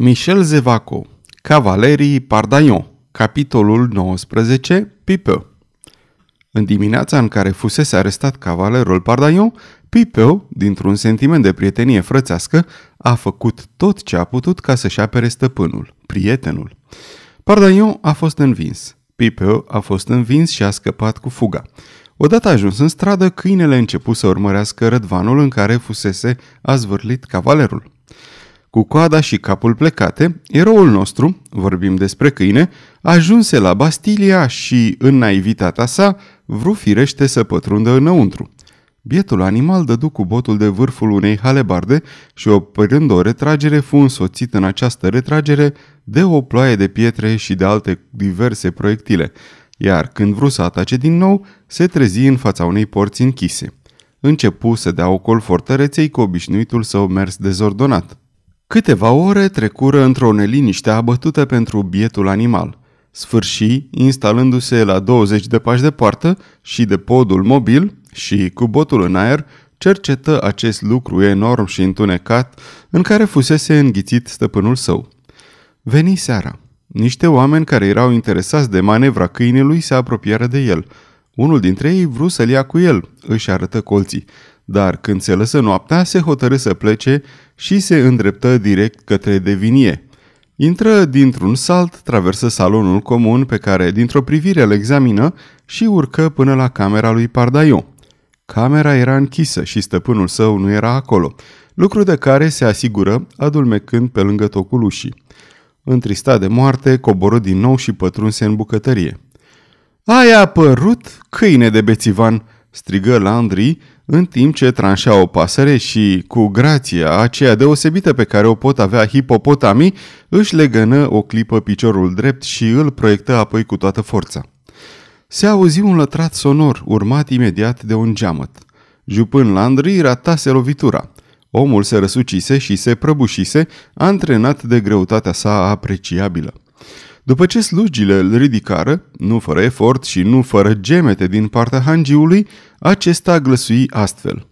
Michel Zevaco Cavalerii Pardaion Capitolul 19 Pipeu În dimineața în care fusese arestat cavalerul Pardaion, Pipeu, dintr-un sentiment de prietenie frățească, a făcut tot ce a putut ca să-și apere stăpânul, prietenul. Pardaion a fost învins. Pipeu a fost învins și a scăpat cu fuga. Odată ajuns în stradă, câinele a început să urmărească rădvanul în care fusese azvârlit cavalerul. Cu coada și capul plecate, eroul nostru, vorbim despre câine, ajunse la Bastilia și, în naivitatea sa, vru firește să pătrundă înăuntru. Bietul animal dădu cu botul de vârful unei halebarde și, operând o retragere, fu însoțit în această retragere de o ploaie de pietre și de alte diverse proiectile, iar când vru să atace din nou, se trezi în fața unei porți închise. Începu să dea ocol fortăreței cu obișnuitul său mers dezordonat. Câteva ore trecură într-o neliniște abătută pentru bietul animal. Sfârși, instalându-se la 20 de pași de poartă și de podul mobil și, cu botul în aer, cercetă acest lucru enorm și întunecat în care fusese înghițit stăpânul său. Veni seara. Niște oameni care erau interesați de manevra câinelui se apropiară de el. Unul dintre ei vrut să-l ia cu el, își arătă colții, dar când se lăsă noaptea, se hotărâ să plece și se îndreptă direct către Devinie. Intră dintr-un salt, traversă salonul comun pe care dintr-o privire îl examină și urcă până la camera lui Pardaion. Camera era închisă și stăpânul său nu era acolo, lucru de care se asigură adulmecând pe lângă tocul ușii. Întristat de moarte, coborâ din nou și pătrunse în bucătărie. Ai apărut, câine de bețivan!" Strigă Landry, în timp ce tranșea o pasăre și, cu grația aceea deosebită pe care o pot avea hipopotamii, își legănă o clipă piciorul drept și îl proiectă apoi cu toată forța. Se auzi un lătrat sonor, urmat imediat de un geamăt. Jupân Landry ratase lovitura. Omul se răsucise și se prăbușise, antrenat de greutatea sa apreciabilă. După ce slujile îl ridicară, nu fără efort și nu fără gemete din partea hangiului, acesta glăsui astfel.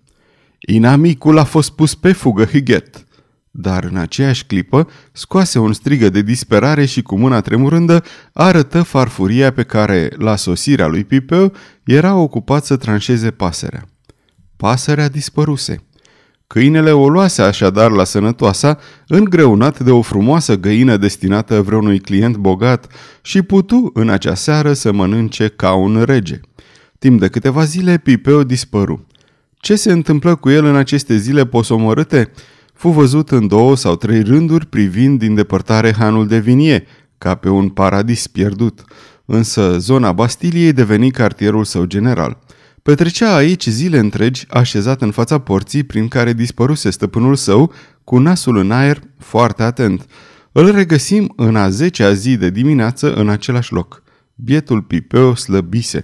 Inamicul a fost pus pe fugă, Higet. Dar în aceeași clipă scoase un strigă de disperare și cu mâna tremurândă arătă farfuria pe care, la sosirea lui Pipeu, era ocupat să tranșeze pasărea. Pasărea dispăruse. Câinele o luase așadar la sănătoasa, îngreunat de o frumoasă găină destinată vreunui client bogat și putu în acea seară să mănânce ca un rege. Timp de câteva zile, Pipeu dispăru. Ce se întâmplă cu el în aceste zile posomorâte? Fu văzut în două sau trei rânduri privind din depărtare hanul de vinie, ca pe un paradis pierdut. Însă zona Bastiliei deveni cartierul său general – Petrecea aici zile întregi, așezat în fața porții prin care dispăruse stăpânul său, cu nasul în aer, foarte atent. Îl regăsim în a zecea zi de dimineață în același loc. Bietul Pipeu slăbise.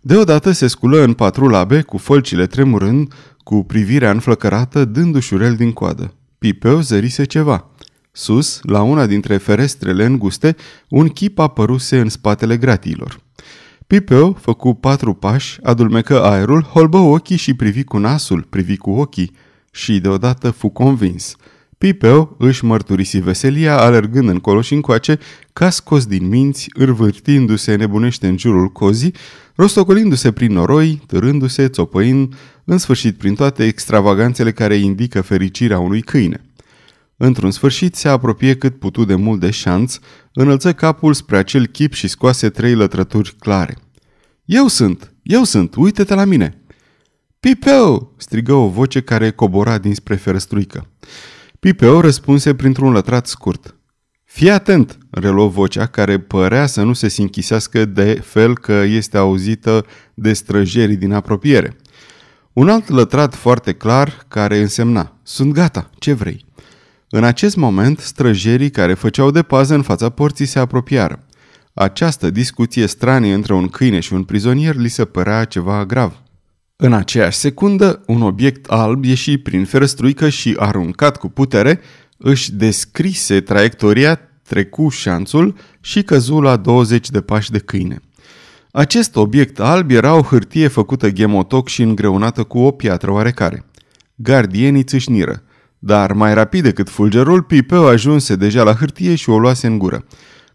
Deodată se sculă în patru labe, cu fălcile tremurând, cu privirea înflăcărată, dându-și urel din coadă. Pipeu zărise ceva. Sus, la una dintre ferestrele înguste, un chip apăruse în spatele gratiilor. Pipeu făcu patru pași, adulmecă aerul, holbă ochii și privi cu nasul, privi cu ochii și deodată fu convins. Pipeu își mărturisi veselia alergând încolo și încoace, ca scos din minți, învârtindu-se nebunește în jurul cozii, rostocolindu-se prin noroi, târându-se, țopăind, în sfârșit prin toate extravaganțele care indică fericirea unui câine. Într-un sfârșit se apropie cât putu de mult de șanț, înălță capul spre acel chip și scoase trei lătrături clare. Eu sunt! Eu sunt! Uite-te la mine!" Pipeu!" strigă o voce care cobora dinspre ferăstruică. Pipeu răspunse printr-un lătrat scurt. Fii atent!" reluă vocea care părea să nu se sinchisească de fel că este auzită de străjerii din apropiere. Un alt lătrat foarte clar care însemna Sunt gata, ce vrei?" În acest moment, străjerii care făceau de pază în fața porții se apropiară. Această discuție stranie între un câine și un prizonier li se părea ceva grav. În aceeași secundă, un obiect alb ieși prin ferăstruică și, aruncat cu putere, își descrise traiectoria, trecu șanțul și căzu la 20 de pași de câine. Acest obiect alb era o hârtie făcută ghemotoc și îngreunată cu o piatră oarecare. Gardienii țâșniră. Dar mai rapid decât fulgerul, Pipeu ajunse deja la hârtie și o luase în gură.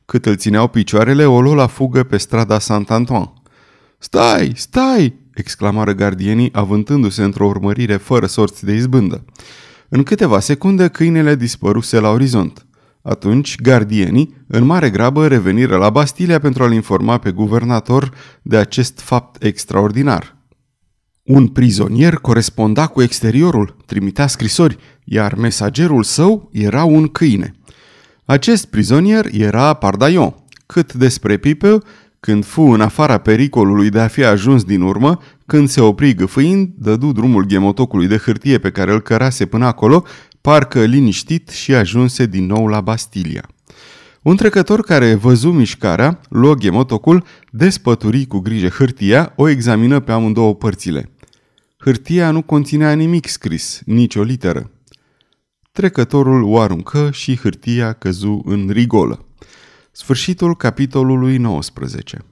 Cât îl țineau picioarele, o luă la fugă pe strada Saint-Antoine. Stai, stai!" exclamară gardienii, avântându-se într-o urmărire fără sorți de izbândă. În câteva secunde, câinele dispăruse la orizont. Atunci, gardienii, în mare grabă, reveniră la Bastilia pentru a-l informa pe guvernator de acest fapt extraordinar. Un prizonier coresponda cu exteriorul, trimitea scrisori, iar mesagerul său era un câine. Acest prizonier era Pardaion. Cât despre Pipe, când fu în afara pericolului de a fi ajuns din urmă, când se opri gâfâind, dădu drumul ghemotocului de hârtie pe care îl cărase până acolo, parcă liniștit și ajunse din nou la Bastilia. Un trecător care văzu mișcarea, luă ghemotocul, despături cu grijă hârtia, o examină pe amândouă părțile. Hârtia nu conținea nimic scris, nici o literă. Trecătorul o aruncă și hârtia căzu în rigolă. Sfârșitul capitolului 19